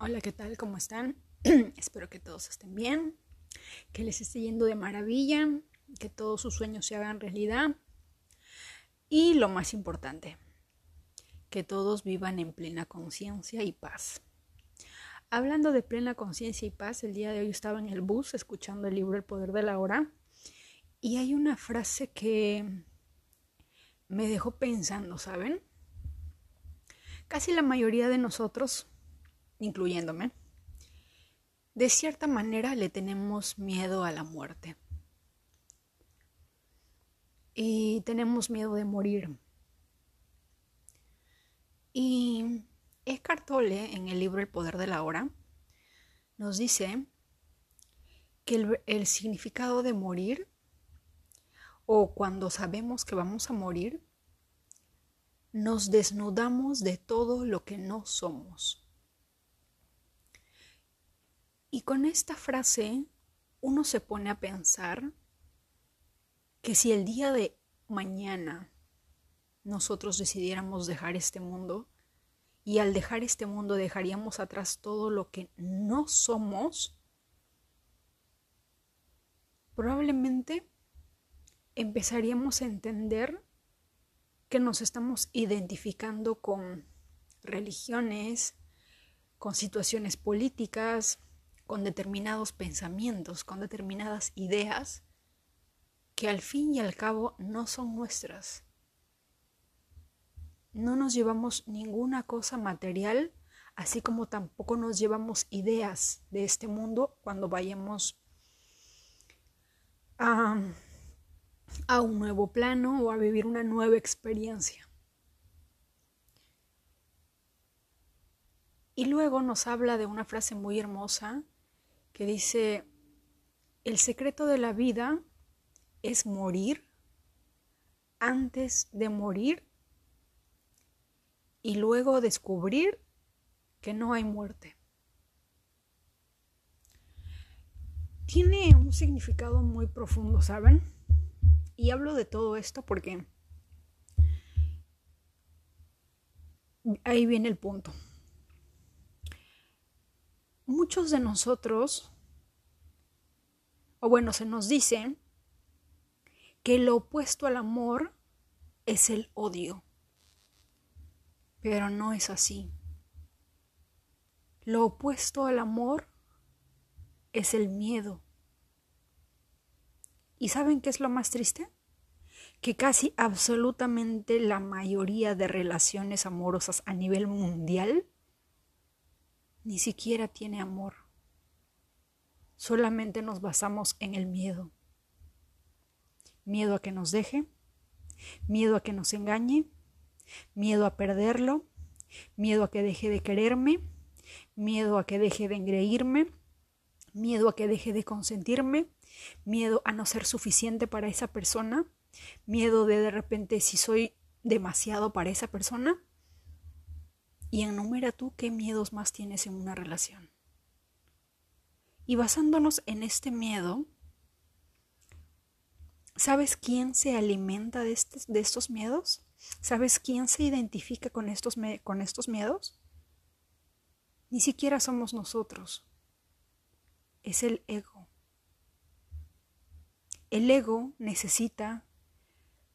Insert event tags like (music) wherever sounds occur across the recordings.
Hola, ¿qué tal? ¿Cómo están? (clears throat) Espero que todos estén bien, que les esté yendo de maravilla, que todos sus sueños se hagan realidad y lo más importante, que todos vivan en plena conciencia y paz. Hablando de plena conciencia y paz, el día de hoy estaba en el bus escuchando el libro El Poder de la Hora y hay una frase que me dejó pensando, ¿saben? Casi la mayoría de nosotros incluyéndome, de cierta manera le tenemos miedo a la muerte. Y tenemos miedo de morir. Y Eckhart en el libro El poder de la hora, nos dice que el, el significado de morir o cuando sabemos que vamos a morir, nos desnudamos de todo lo que no somos. Y con esta frase uno se pone a pensar que si el día de mañana nosotros decidiéramos dejar este mundo, y al dejar este mundo dejaríamos atrás todo lo que no somos, probablemente empezaríamos a entender que nos estamos identificando con religiones, con situaciones políticas, con determinados pensamientos, con determinadas ideas que al fin y al cabo no son nuestras. No nos llevamos ninguna cosa material, así como tampoco nos llevamos ideas de este mundo cuando vayamos a, a un nuevo plano o a vivir una nueva experiencia. Y luego nos habla de una frase muy hermosa que dice, el secreto de la vida es morir antes de morir y luego descubrir que no hay muerte. Tiene un significado muy profundo, ¿saben? Y hablo de todo esto porque ahí viene el punto muchos de nosotros, o bueno, se nos dice que lo opuesto al amor es el odio, pero no es así. Lo opuesto al amor es el miedo. ¿Y saben qué es lo más triste? Que casi absolutamente la mayoría de relaciones amorosas a nivel mundial ni siquiera tiene amor. Solamente nos basamos en el miedo. Miedo a que nos deje, miedo a que nos engañe, miedo a perderlo, miedo a que deje de quererme, miedo a que deje de engreírme, miedo a que deje de consentirme, miedo a no ser suficiente para esa persona, miedo de de repente si soy demasiado para esa persona, y enumera tú qué miedos más tienes en una relación. Y basándonos en este miedo, ¿sabes quién se alimenta de, estos miedos? ¿Sabes quién se identifica con estos miedos? Ni siquiera somos nosotros. Es el ego. El ego necesita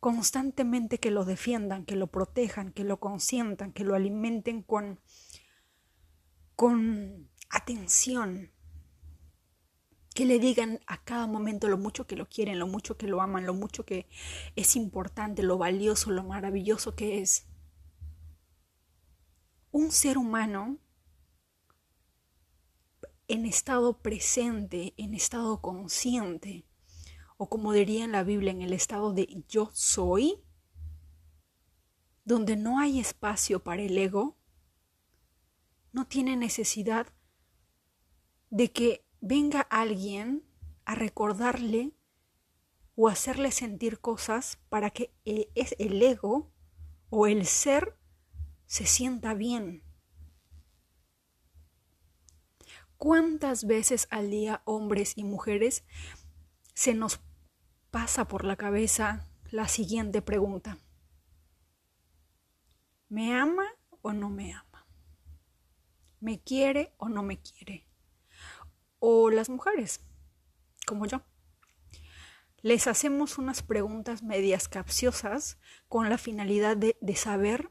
constantemente que lo defiendan, que lo protejan, que lo consientan, que lo alimenten con, con atención, que le digan a cada momento lo mucho que lo quieren, lo mucho que lo aman, lo mucho que es importante, lo valioso, lo maravilloso que es. Un ser humano en estado presente, en estado consciente, o como diría en la Biblia, en el estado de yo soy, donde no hay espacio para el ego, no tiene necesidad de que venga alguien a recordarle o hacerle sentir cosas para que el ego o el ser se sienta bien. ¿Cuántas veces al día hombres y mujeres se nos pasa por la cabeza la siguiente pregunta. ¿Me ama o no me ama? ¿Me quiere o no me quiere? O las mujeres, como yo. Les hacemos unas preguntas medias capciosas con la finalidad de, saber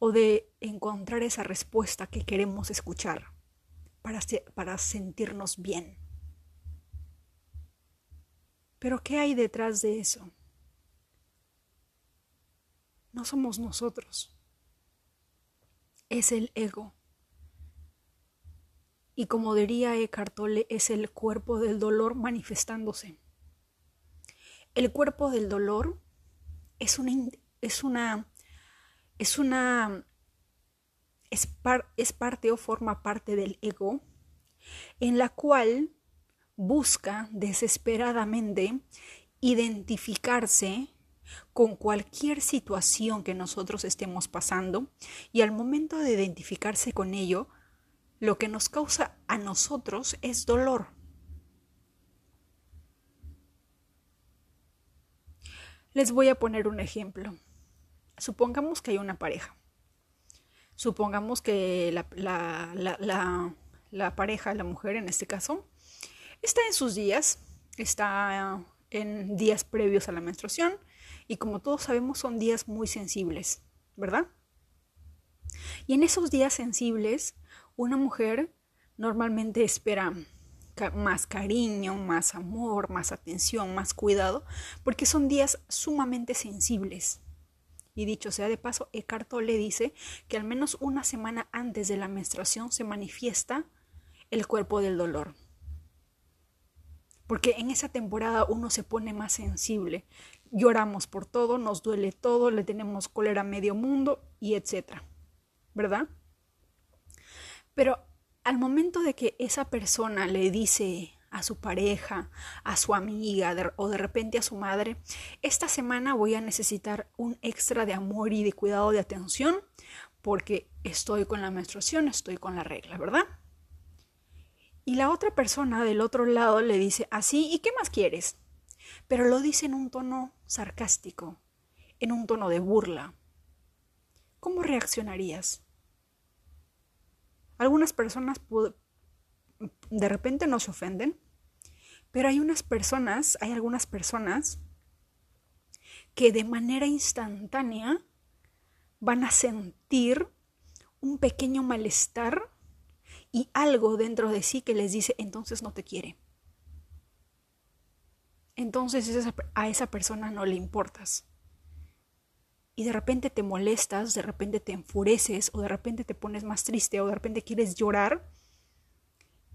o de encontrar esa respuesta que queremos escuchar para, para sentirnos bien. Pero ¿qué hay detrás de eso? No somos nosotros. Es el ego. Y como diría Eckhart Tolle, es el cuerpo del dolor manifestándose. El cuerpo del dolor es una, es una es una es, es parte o forma parte del ego en la cual busca desesperadamente identificarse con cualquier situación que nosotros estemos pasando y al momento de identificarse con ello, lo que nos causa a nosotros es dolor. Les voy a poner un ejemplo. Supongamos que hay una pareja. Supongamos que la, la, pareja, la mujer en este caso, está en sus días, está en días previos a la menstruación y como todos sabemos son días muy sensibles, ¿verdad? Y en esos días sensibles, una mujer normalmente espera más cariño, más amor, más atención, más cuidado, porque son días sumamente sensibles. Y dicho sea de paso, Eckhart Tolle dice que al menos una semana antes de la menstruación se manifiesta el cuerpo del dolor. Porque en esa temporada uno se pone más sensible. Lloramos por todo, nos duele todo, le tenemos cólera a medio mundo y etcétera. ¿Verdad? Pero al momento de que esa persona le dice a su pareja, a su amiga o de repente a su madre, esta semana voy a necesitar un extra de amor y de cuidado de atención porque estoy con la menstruación, estoy con la regla, ¿verdad? Y la otra persona del otro lado le dice así, ¿y qué más quieres? Pero lo dice en un tono sarcástico, en un tono de burla. ¿Cómo reaccionarías? Algunas personas de repente no se ofenden, pero hay unas personas, hay algunas personas que de manera instantánea van a sentir un pequeño malestar y algo dentro de sí que les dice, entonces no te quiere. Entonces a esa persona no le importas. Y de repente te molestas, de repente te enfureces o de repente te pones más triste o de repente quieres llorar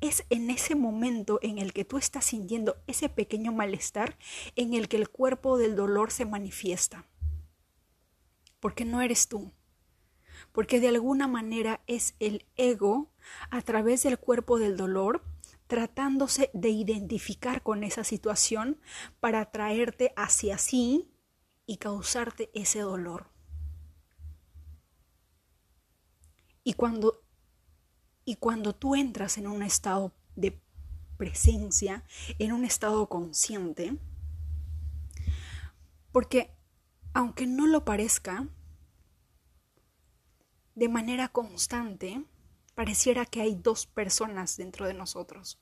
es en ese momento en el que tú estás sintiendo ese pequeño malestar en el que el cuerpo del dolor se manifiesta. Porque no eres tú. Porque de alguna manera es el ego a través del cuerpo del dolor tratándose de identificar con esa situación para traerte hacia sí y causarte ese dolor. Y cuando y cuando tú entras en un estado de presencia, en un estado consciente, porque aunque no lo parezca, de manera constante, pareciera que hay dos personas dentro de nosotros.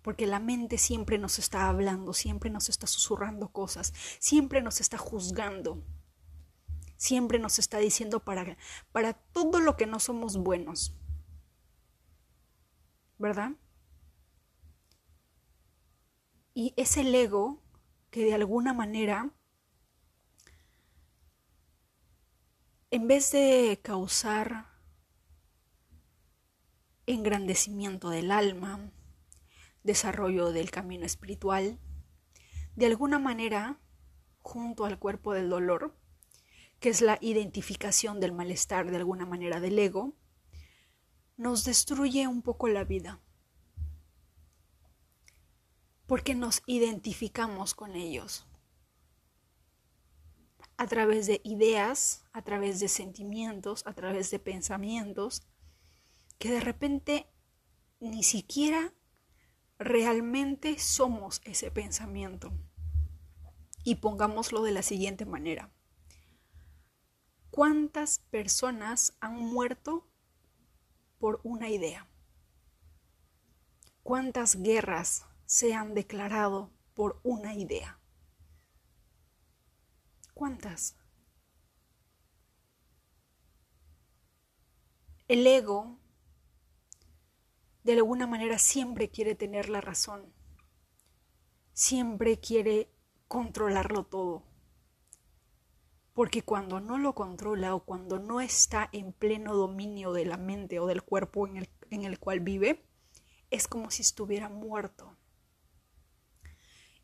Porque la mente siempre nos está hablando, siempre nos está susurrando cosas, siempre nos está juzgando, siempre nos está diciendo para, para todo lo que no somos buenos. ¿verdad? Y es el ego que de alguna manera, en vez de causar engrandecimiento del alma, desarrollo del camino espiritual, de alguna manera, junto al cuerpo del dolor, que es la identificación del malestar de alguna manera del ego, nos destruye un poco la vida, porque nos identificamos con ellos a través de ideas, a través de sentimientos, a través de pensamientos, que de repente ni siquiera realmente somos ese pensamiento. Y pongámoslo de la siguiente manera. ¿Cuántas personas han muerto por una idea? ¿Cuántas guerras se han declarado por una idea? ¿Cuántas? El ego, de alguna manera, siempre quiere tener la razón. Siempre quiere controlarlo todo. Porque cuando no lo controla o cuando no está en pleno dominio de la mente o del cuerpo en el, en el cual vive, es como si estuviera muerto.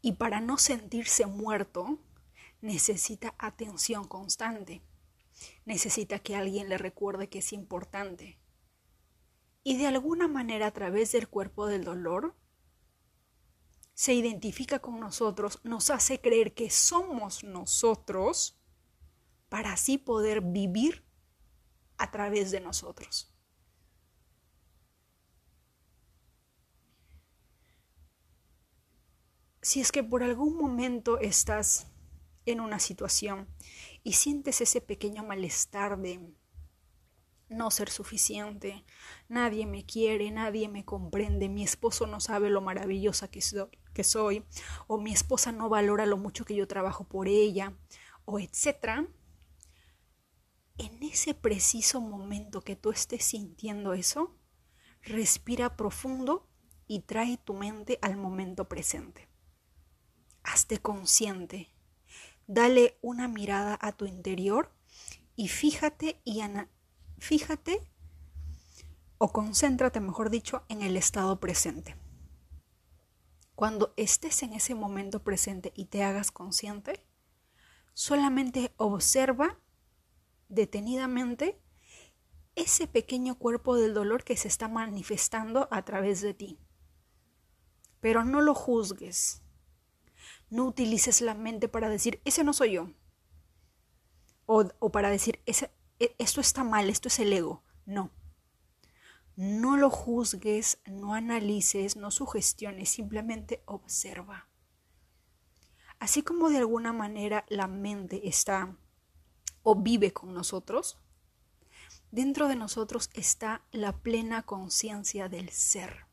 Y para no sentirse muerto, necesita atención constante necesita que alguien le recuerde que es importante. Y de alguna manera a través del cuerpo del dolor, se identifica con nosotros, nos hace creer que somos nosotros para así poder vivir a través de nosotros. Si es que por algún momento estás en una situación y sientes ese pequeño malestar de no ser suficiente, nadie me quiere, nadie me comprende, mi esposo no sabe lo maravillosa que, soy, o mi esposa no valora lo mucho que yo trabajo por ella, o etcétera. En ese preciso momento que tú estés sintiendo eso, respira profundo y trae tu mente al momento presente. Hazte consciente Dale una mirada a tu interior y fíjate y fíjate o concéntrate, mejor dicho, en el estado presente. Cuando estés en ese momento presente y te hagas consciente, solamente observa detenidamente ese pequeño cuerpo del dolor que se está manifestando a través de ti. Pero no lo juzgues, no utilices la mente para decir, ese no soy yo. O, para decir, ese, esto está mal, esto es el ego. No. No lo juzgues, no analices, no sugestiones, simplemente observa. Así como de alguna manera la mente está o vive con nosotros, dentro de nosotros está la plena conciencia del ser.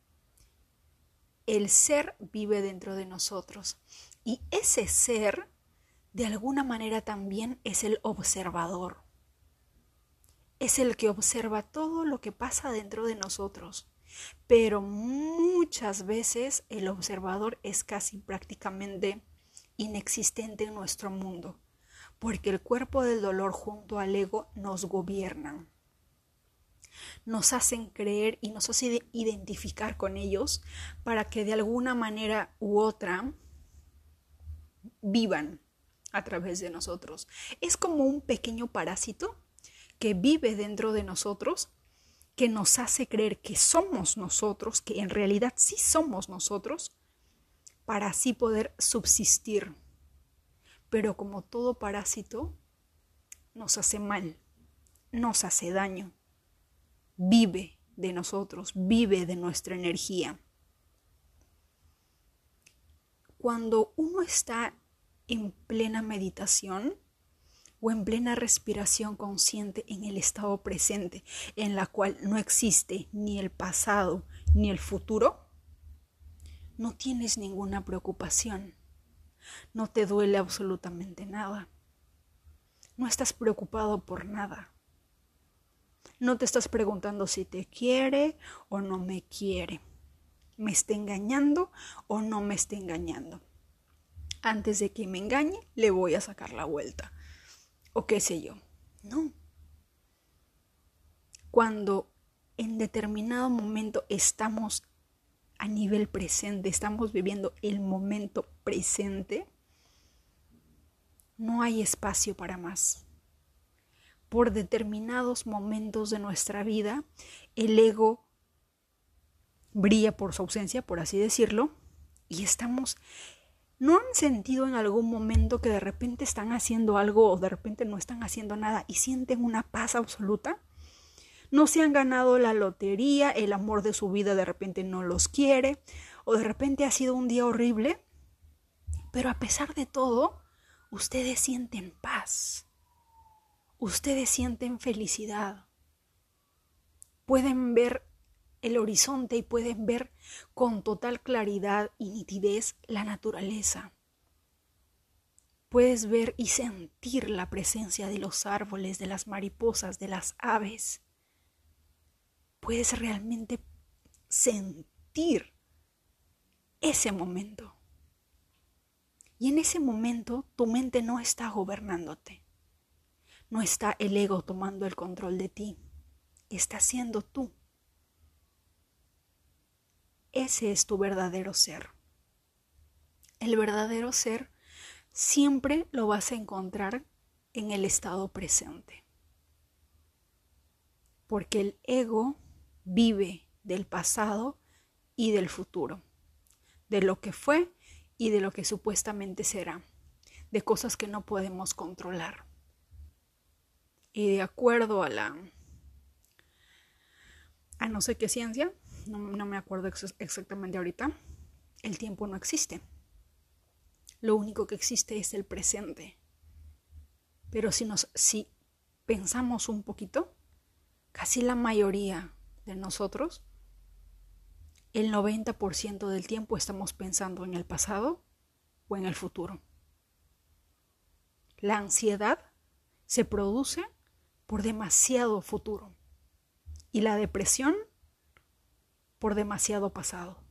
El ser vive dentro de nosotros y ese ser, de alguna manera también es el observador. Es el que observa todo lo que pasa dentro de nosotros. Pero muchas veces el observador es casi prácticamente inexistente en nuestro mundo, porque el cuerpo del dolor junto al ego nos gobiernan nos hacen creer y nos hacen identificar con ellos para que de alguna manera u otra vivan a través de nosotros. Es como un pequeño parásito que vive dentro de nosotros, que nos hace creer que somos nosotros, que en realidad sí somos nosotros, para así poder subsistir. Pero como todo parásito, nos hace mal, nos hace daño, vive de nosotros, vive de nuestra energía. Cuando uno está en plena meditación o en plena respiración consciente en el estado presente, en la cual no existe ni el pasado ni el futuro, no tienes ninguna preocupación, no te duele absolutamente nada, no estás preocupado por nada. No te estás preguntando si te quiere o no me quiere. ¿Me está engañando o no me está engañando? antes de que me engañe, le voy a sacar la vuelta. O qué sé yo. No. Cuando en determinado momento estamos a nivel presente, estamos viviendo el momento presente, no hay espacio para más. Por determinados momentos de nuestra vida, el ego brilla por su ausencia, por así decirlo, y estamos ¿No han sentido en algún momento que de repente están haciendo algo o de repente no están haciendo nada y sienten una paz absoluta? No se han ganado la lotería, el amor de su vida de repente no los quiere o de repente ha sido un día horrible, pero a pesar de todo, ustedes sienten paz, ustedes sienten felicidad. pueden ver el horizonte y pueden ver con total claridad y nitidez la naturaleza. Puedes ver y sentir la presencia de los árboles, de las mariposas, de las aves. Puedes realmente sentir ese momento. Y en ese momento tu mente no está gobernándote. No está el ego tomando el control de ti. Está siendo tú. Ese es tu verdadero ser. El verdadero ser siempre lo vas a encontrar en el estado presente. Porque el ego vive del pasado y del futuro, de lo que fue y de lo que supuestamente será, de cosas que no podemos controlar. Y de acuerdo a la a no sé qué ciencia, no, me acuerdo exactamente ahorita, el tiempo no existe. Lo único que existe es el presente. Pero si nos si pensamos un poquito, casi la mayoría de nosotros el 90% del tiempo estamos pensando en el pasado o en el futuro. La ansiedad se produce por demasiado futuro y la depresión por demasiado pasado.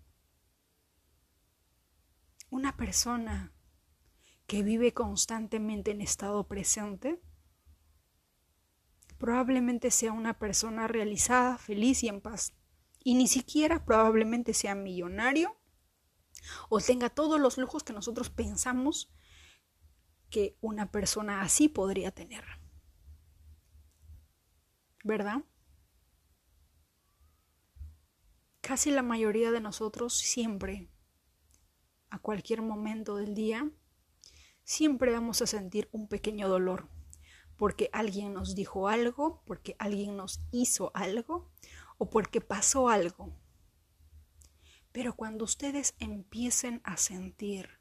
Una persona que vive constantemente en estado presente probablemente sea una persona realizada, feliz y en paz y ni siquiera probablemente sea millonario o tenga todos los lujos que nosotros pensamos que una persona así podría tener. ¿Verdad? Casi la mayoría de nosotros siempre, a cualquier momento del día, siempre vamos a sentir un pequeño dolor, porque alguien nos dijo algo, porque alguien nos hizo algo, o porque pasó algo. Pero cuando ustedes empiecen a sentir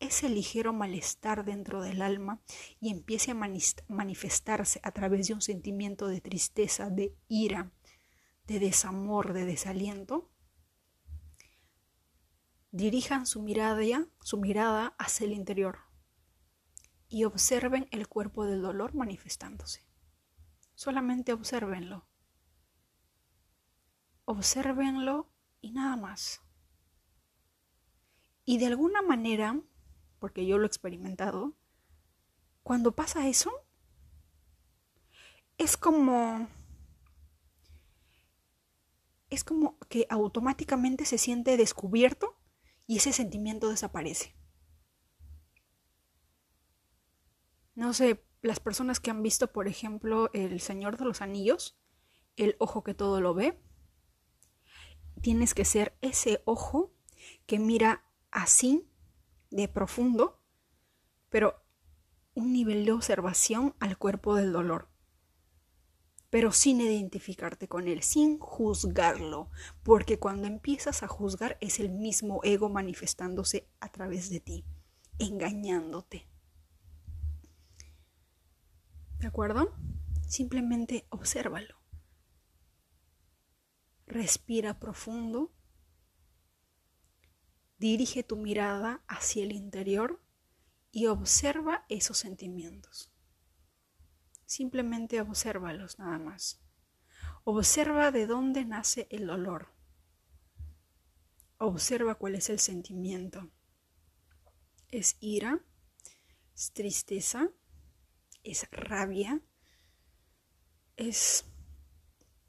ese ligero malestar dentro del alma y empiece a manifestarse a través de un sentimiento de tristeza, de ira, de desamor, de desaliento, dirijan su mirada, su mirada hacia el interior y observen el cuerpo del dolor manifestándose. Solamente observenlo obsérvenlo y nada más. Y de alguna manera, porque yo lo he experimentado, cuando pasa eso, es como es como que automáticamente se siente descubierto y ese sentimiento desaparece. No sé, las personas que han visto, por ejemplo, El Señor de los Anillos, el ojo que todo lo ve, tienes que ser ese ojo que mira así de profundo, pero un nivel de observación al cuerpo del dolor, pero sin identificarte con él, sin juzgarlo, porque cuando empiezas a juzgar es el mismo ego manifestándose a través de ti, engañándote. ¿De acuerdo? Simplemente obsérvalo. Respira profundo. Dirige tu mirada hacia el interior y observa esos sentimientos. Simplemente obsérvalos nada más. Observa de dónde nace el dolor. Observa cuál es el sentimiento. ¿Es ira? ¿Es tristeza? ¿Es rabia? ¿Es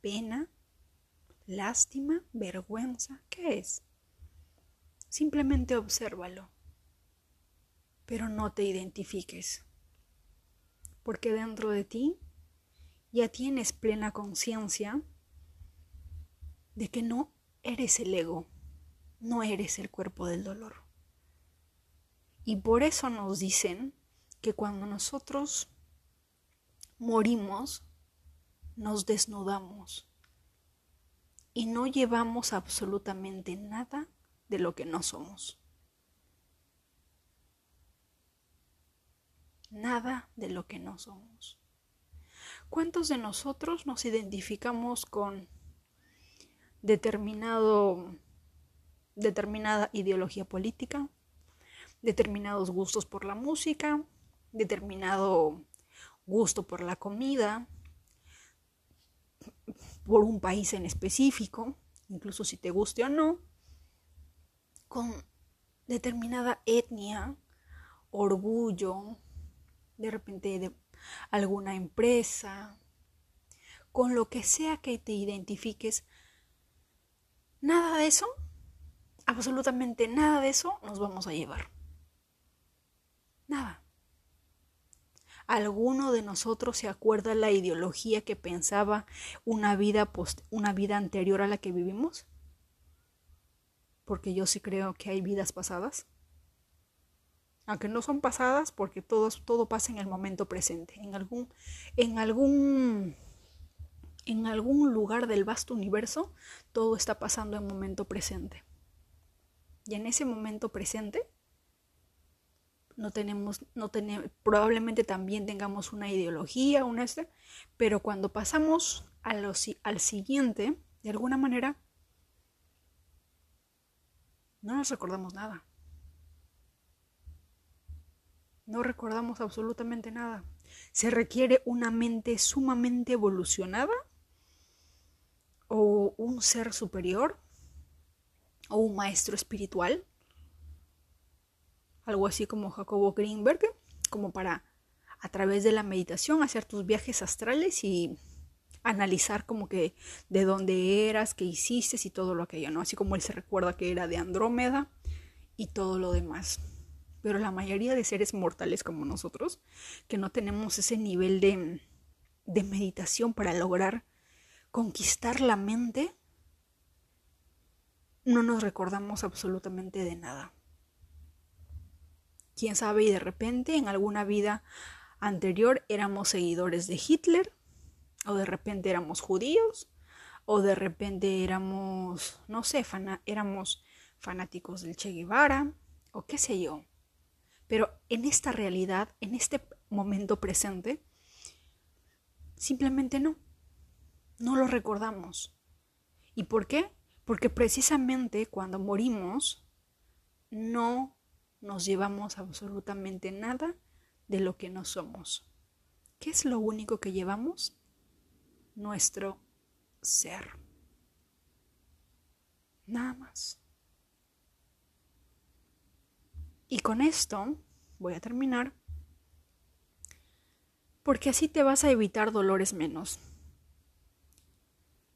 pena? lástima, vergüenza, ¿qué es? Simplemente obsérvalo, pero no te identifiques, porque dentro de ti ya tienes plena conciencia de que no eres el ego, no eres el cuerpo del dolor. Y por eso nos dicen que cuando nosotros morimos, nos desnudamos y no llevamos absolutamente nada de lo que no somos. Nada de lo que no somos. ¿Cuántos de nosotros nos identificamos con determinado, determinada ideología política, determinados gustos por la música, determinado gusto por la comida, por un país en específico, incluso si te guste o no, con determinada etnia, orgullo, de repente de alguna empresa, con lo que sea que te identifiques, nada de eso, absolutamente nada de eso nos vamos a llevar. Nada. ¿Alguno de nosotros se acuerda la ideología que pensaba una vida, post una vida anterior a la que vivimos? Porque yo sí creo que hay vidas pasadas. Aunque no son pasadas porque todo, todo pasa en el momento presente. En algún, en algún en algún lugar del vasto universo todo está pasando en momento presente. Y en ese momento presente no tenemos, no tenemos, probablemente también tengamos una ideología, una este, pero cuando pasamos a al siguiente, de alguna manera, no nos recordamos nada. No recordamos absolutamente nada. Se requiere una mente sumamente evolucionada o un ser superior o un maestro espiritual algo así como Jacobo Greenberg, como para a través de la meditación hacer tus viajes astrales y analizar como que de dónde eras, qué hiciste y todo lo aquello, ¿no? Así como él se recuerda que era de Andrómeda y todo lo demás. Pero la mayoría de seres mortales como nosotros, que no tenemos ese nivel de, de meditación para lograr conquistar la mente, no nos recordamos absolutamente de nada quién sabe, y de repente en alguna vida anterior éramos seguidores de Hitler, o de repente éramos judíos, o de repente éramos, no sé, éramos fanáticos del Che Guevara, o qué sé yo. Pero en esta realidad, en este momento presente, simplemente no. No lo recordamos. ¿Y por qué? Porque precisamente cuando morimos, no nos llevamos absolutamente nada de lo que no somos. ¿Qué es lo único que llevamos? Nuestro ser. Nada más. Y con esto voy a terminar porque así te vas a evitar dolores menos.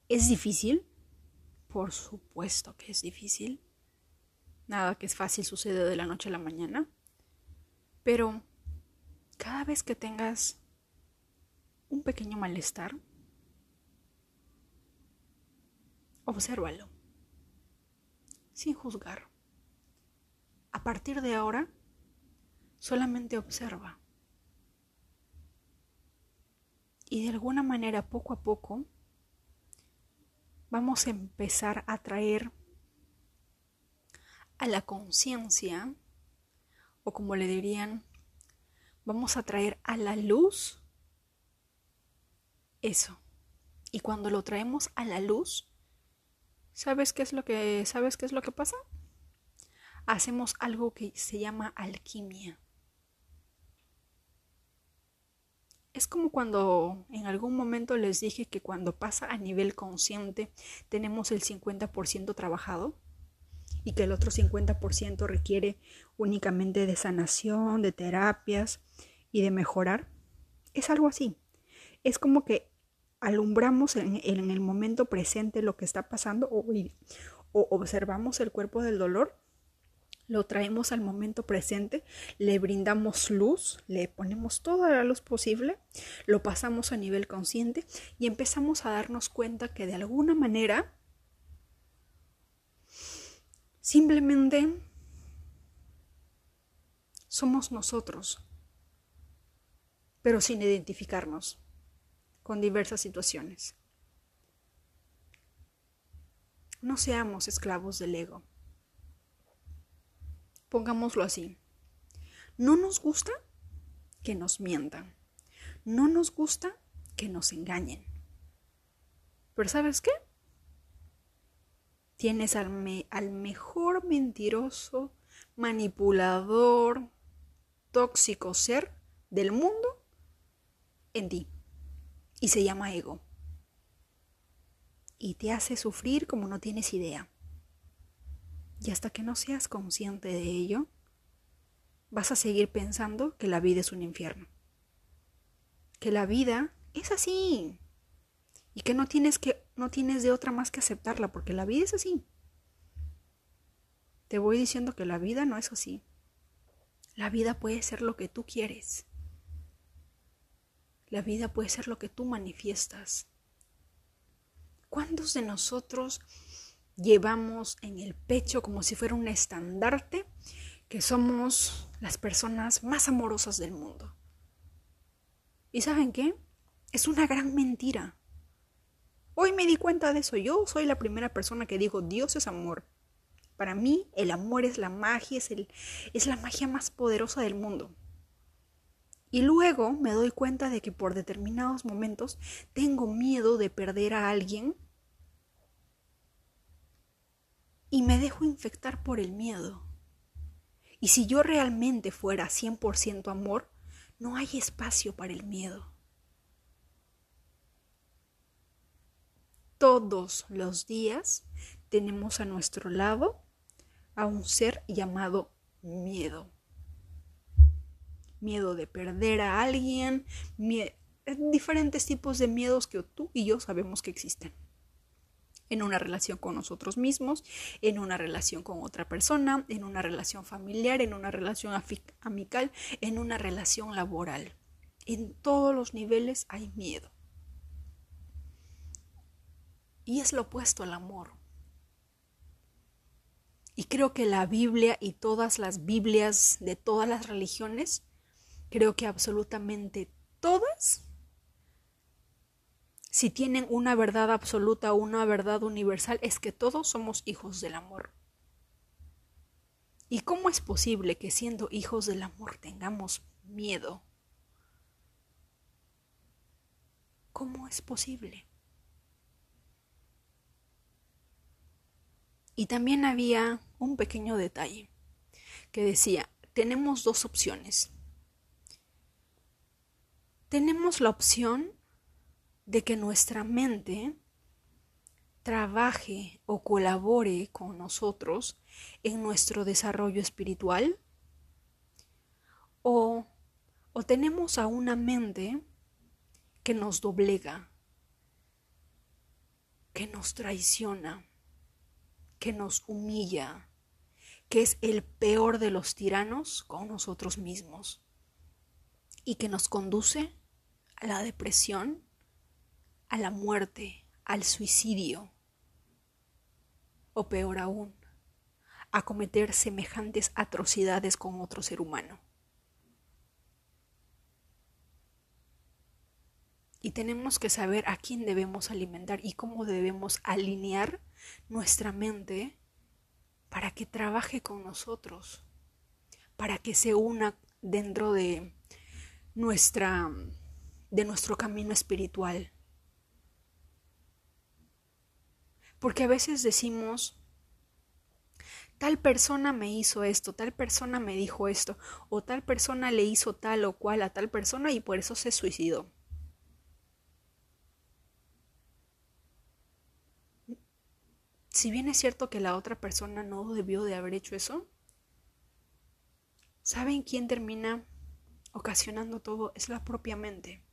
¿Es difícil? Por supuesto que es difícil. Nada que es fácil sucede de la noche a la mañana. Pero cada vez que tengas un pequeño malestar, obsérvalo, sin juzgar. A partir de ahora, solamente observa. Y de alguna manera, poco a poco, vamos a empezar a traer a la conciencia, o como le dirían, vamos a traer a la luz eso. Y cuando lo traemos a la luz, ¿sabes qué es lo que sabes qué es lo que pasa? Hacemos algo que se llama alquimia. Es como cuando en algún momento les dije que cuando pasa a nivel consciente tenemos el 50% trabajado y que el otro 50% requiere únicamente de sanación, de terapias y de mejorar. Es algo así. Es como que alumbramos en, el momento presente lo que está pasando o, o observamos el cuerpo del dolor lo traemos al momento presente, le brindamos luz, le ponemos toda la luz posible, lo pasamos a nivel consciente y empezamos a darnos cuenta que de alguna manera Simplemente somos nosotros, pero sin identificarnos con diversas situaciones. No seamos esclavos del ego. Pongámoslo así. No nos gusta que nos mientan. No nos gusta que nos engañen. Pero ¿sabes qué? Tienes al, al mejor mentiroso, manipulador, tóxico ser del mundo en ti. Y se llama ego. Y te hace sufrir como no tienes idea. Y hasta que no seas consciente de ello, vas a seguir pensando que la vida es un infierno. Que la vida es así. Y que no tienes que no tienes de otra más que aceptarla porque la vida es así. Te voy diciendo que la vida no es así. La vida puede ser lo que tú quieres. La vida puede ser lo que tú manifiestas. ¿Cuántos de nosotros llevamos en el pecho como si fuera un estandarte que somos las personas más amorosas del mundo? ¿Y saben qué? Es una gran mentira. Hoy me di cuenta de eso. Yo soy la primera persona que digo, Dios es amor. Para mí el amor es la magia, es, el, es la magia más poderosa del mundo. Y luego me doy cuenta de que por determinados momentos tengo miedo de perder a alguien y me dejo infectar por el miedo. Y si yo realmente fuera 100% amor, no hay espacio para el miedo. Todos los días tenemos a nuestro lado a un ser llamado miedo. Miedo de perder a alguien, diferentes tipos de miedos que tú y yo sabemos que existen en una relación con nosotros mismos, en una relación con otra persona, en una relación familiar, en una relación amical, en una relación laboral. En todos los niveles hay miedo. Y es lo opuesto al amor. Y creo que la Biblia y todas las Biblias de todas las religiones, creo que absolutamente todas si tienen una verdad absoluta o una verdad universal, es que todos somos hijos del amor. ¿Y cómo es posible que siendo hijos del amor tengamos miedo? ¿Cómo es posible? Y también había un pequeño detalle que decía, tenemos dos opciones. Tenemos la opción de que nuestra mente trabaje o colabore con nosotros en nuestro desarrollo espiritual o, o tenemos a una mente que nos doblega, que nos traiciona, que nos humilla, que es el peor de los tiranos con nosotros mismos y que nos conduce a la depresión a la muerte, al suicidio, o peor aún, a cometer semejantes atrocidades con otro ser humano. Y tenemos que saber a quién debemos alimentar y cómo debemos alinear nuestra mente para que trabaje con nosotros, para que se una dentro de nuestra de nuestro camino espiritual. Porque a veces decimos, tal persona me hizo esto, tal persona me dijo esto, o tal persona le hizo tal o cual a tal persona y por eso se suicidó. Si bien es cierto que la otra persona no debió de haber hecho eso, ¿saben quién termina ocasionando todo? Es la propia mente.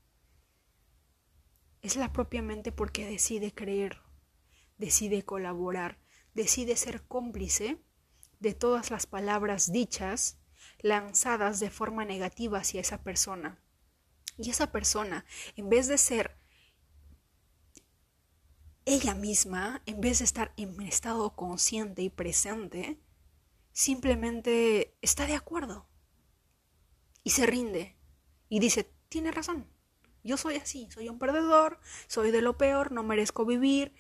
Es la propia mente porque decide creer decide colaborar, decide ser cómplice de todas las palabras dichas, lanzadas de forma negativa hacia esa persona. Y esa persona, en vez de ser ella misma, en vez de estar en estado consciente y presente, simplemente está de acuerdo y se rinde y dice, tiene razón, yo soy así, soy un perdedor, soy de lo peor, no merezco vivir,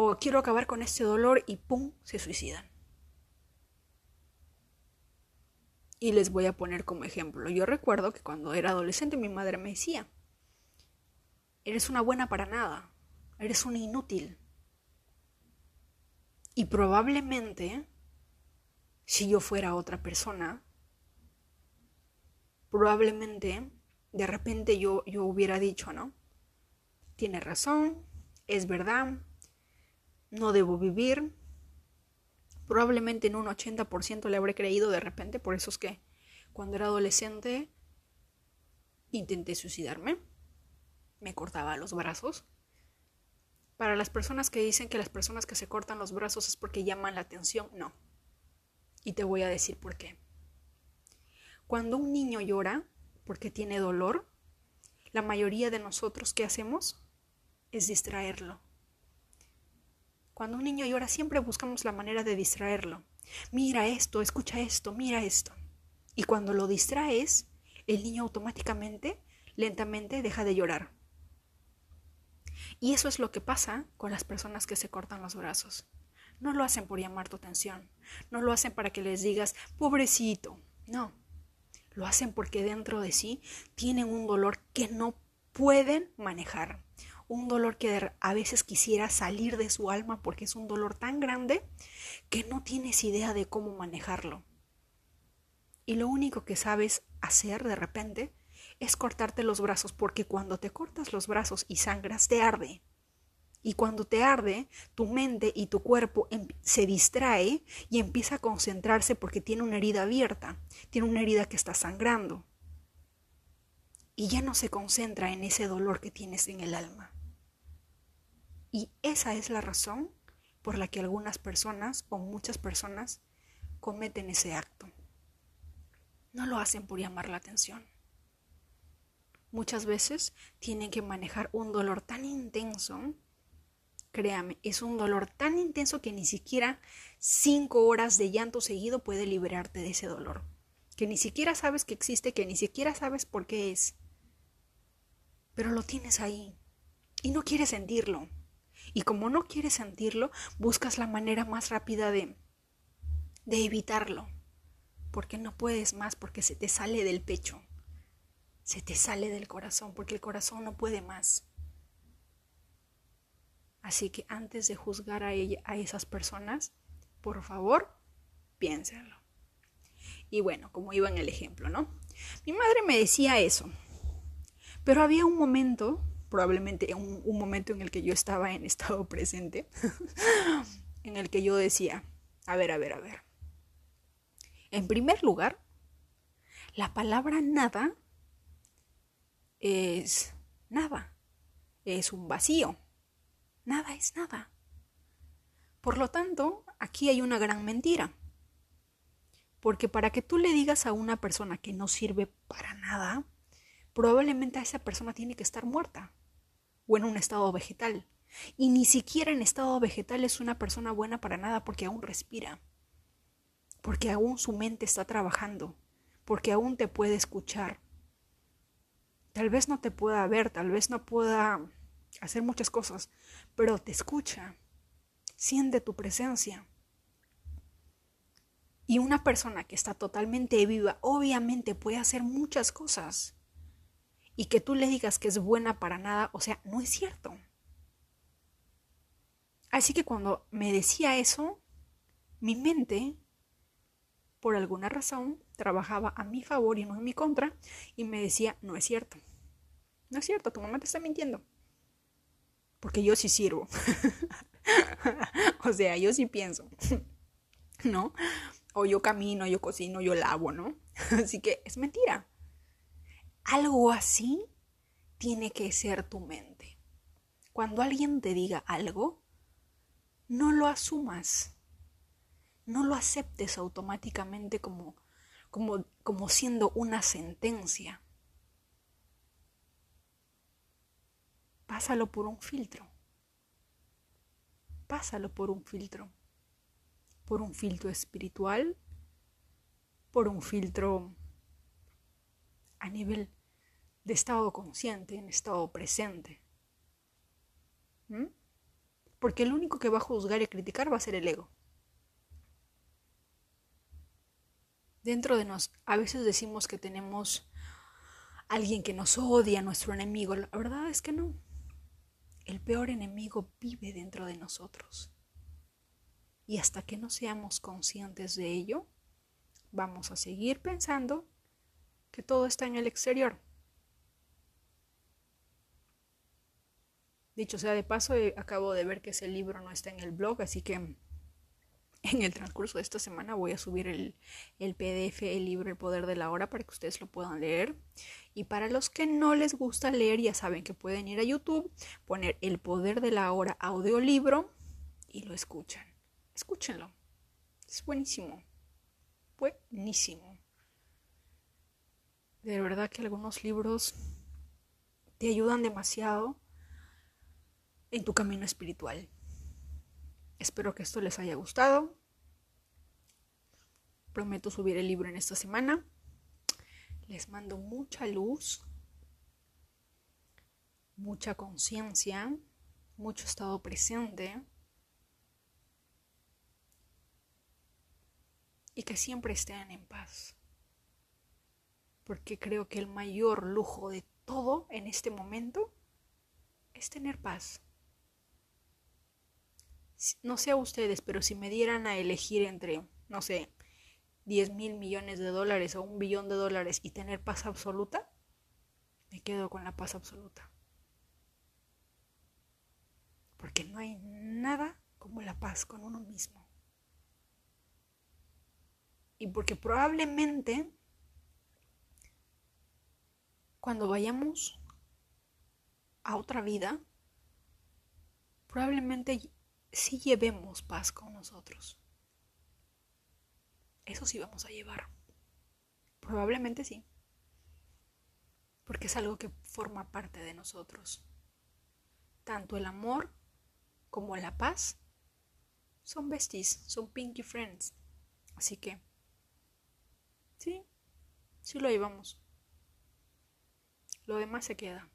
o quiero acabar con este dolor y ¡pum! se suicidan. Y les voy a poner como ejemplo. Yo recuerdo que cuando era adolescente mi madre me decía, eres una buena para nada, eres un inútil. Y probablemente, si yo fuera otra persona, probablemente de repente yo, yo hubiera dicho, ¿no? Tiene razón, es verdad, no debo vivir. Probablemente en un 80% le habré creído de repente, por eso es que cuando era adolescente intenté suicidarme, me cortaba los brazos. Para las personas que dicen que las personas que se cortan los brazos es porque llaman la atención, no. Y te voy a decir por qué. Cuando un niño llora porque tiene dolor, la mayoría de nosotros, ¿qué hacemos? Es distraerlo. Cuando un niño llora siempre buscamos la manera de distraerlo. Mira esto, escucha esto, mira esto. Y cuando lo distraes, el niño automáticamente, lentamente, deja de llorar. Y eso es lo que pasa con las personas que se cortan los brazos. No lo hacen por llamar tu atención, no lo hacen para que les digas, pobrecito, no. Lo hacen porque dentro de sí tienen un dolor que no pueden manejar. Un dolor que a veces quisiera salir de su alma porque es un dolor tan grande que no tienes idea de cómo manejarlo. Y lo único que sabes hacer de repente es cortarte los brazos, porque cuando te cortas los brazos y sangras, te arde. Y cuando te arde, tu mente y tu cuerpo se distrae y empieza a concentrarse porque tiene una herida abierta, tiene una herida que está sangrando. Y ya no se concentra en ese dolor que tienes en el alma. Y esa es la razón por la que algunas personas o muchas personas cometen ese acto. No lo hacen por llamar la atención muchas veces tienen que manejar un dolor tan intenso. Créame, es un dolor tan intenso que ni siquiera cinco horas de llanto seguido puede liberarte de ese dolor. Que ni siquiera sabes que existe, que ni siquiera sabes por qué es. Pero lo tienes ahí y no quieres sentirlo. Y como no quieres sentirlo, buscas la manera más rápida de, de evitarlo. Porque no puedes más, porque se te sale del pecho se te sale del corazón porque el corazón no puede más. Así que antes de juzgar a, ella, a esas personas, por favor, piénsenlo. Y bueno, como iba en el ejemplo, ¿no? Mi madre me decía eso, pero había un momento, probablemente un, un momento en el que yo estaba en estado presente, (laughs) en el que yo decía, a ver, a ver, a ver. En primer lugar, la palabra nada es nada, es un vacío. Nada es nada. Por lo tanto, aquí hay una gran mentira. Porque para que tú le digas a una persona que no sirve para nada, probablemente esa persona tiene que estar muerta o en un estado vegetal. Y ni siquiera en estado vegetal es una persona buena para nada porque aún respira, porque aún su mente está trabajando, porque aún te puede escuchar, Tal vez no te pueda ver, tal vez no pueda hacer muchas cosas, pero te escucha, siente tu presencia. Y una persona que está totalmente viva, obviamente puede hacer muchas cosas. Y que tú le digas que es buena para nada, o sea, no es cierto. Así que cuando me decía eso, mi mente, por alguna razón, trabajaba a mi favor y no en mi contra, y me decía, no es cierto. No es cierto, tu mamá te está mintiendo. Porque yo sí sirvo. (laughs) o sea, yo sí pienso. ¿No? O yo camino, yo cocino, yo lavo, ¿no? (laughs) Así que es mentira. Algo así tiene que ser tu mente. Cuando alguien te diga algo, no lo asumas. No lo aceptes automáticamente como, como, como siendo una sentencia. pásalo por un filtro. Pásalo por un filtro. Por un filtro espiritual, por un filtro a nivel de estado consciente, en estado presente. ¿Mm? Porque el único que va a juzgar y criticar va a ser el ego. Dentro de nos, a veces decimos que tenemos alguien que nos odia, nuestro enemigo. La verdad es que no. el peor enemigo vive dentro de nosotros. Y hasta que no seamos conscientes de ello, vamos a seguir pensando que todo está en el exterior. Dicho sea de paso, eh, acabo de ver que ese libro no está en el blog, así que en el transcurso de esta semana voy a subir el, el, PDF, el libro El Poder de la Hora, para que ustedes lo puedan leer. Y para los que no les gusta leer, ya saben que pueden ir a YouTube, poner El Poder de la Hora audiolibro y lo escuchan. Escúchenlo. Es buenísimo. Buenísimo. De verdad que algunos libros te ayudan demasiado en tu camino espiritual. Espero que esto les haya gustado. Prometo subir el libro en esta semana. Les mando mucha luz, mucha conciencia, mucho estado presente. Y que siempre estén en paz. Porque creo que el mayor lujo de todo en este momento es tener paz no sé a ustedes, pero si me dieran a elegir entre, no sé, 10 mil millones de dólares o un billón de dólares y tener paz absoluta, me quedo con la paz absoluta. Porque no hay nada como la paz con uno mismo. Y porque probablemente cuando vayamos a otra vida, probablemente si llevemos paz con nosotros. Eso sí vamos a llevar. Probablemente sí. Porque es algo que forma parte de nosotros. Tanto el amor como la paz son besties, son pinky friends. Así que, sí, sí lo llevamos. Lo demás se queda.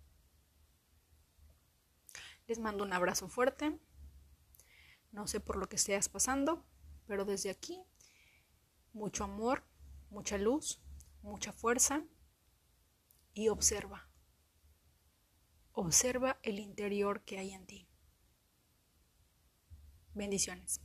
Les mando un abrazo fuerte. No sé por lo que estés pasando, pero desde aquí, mucho amor, mucha luz, mucha fuerza y observa. Observa el interior que hay en ti. Bendiciones.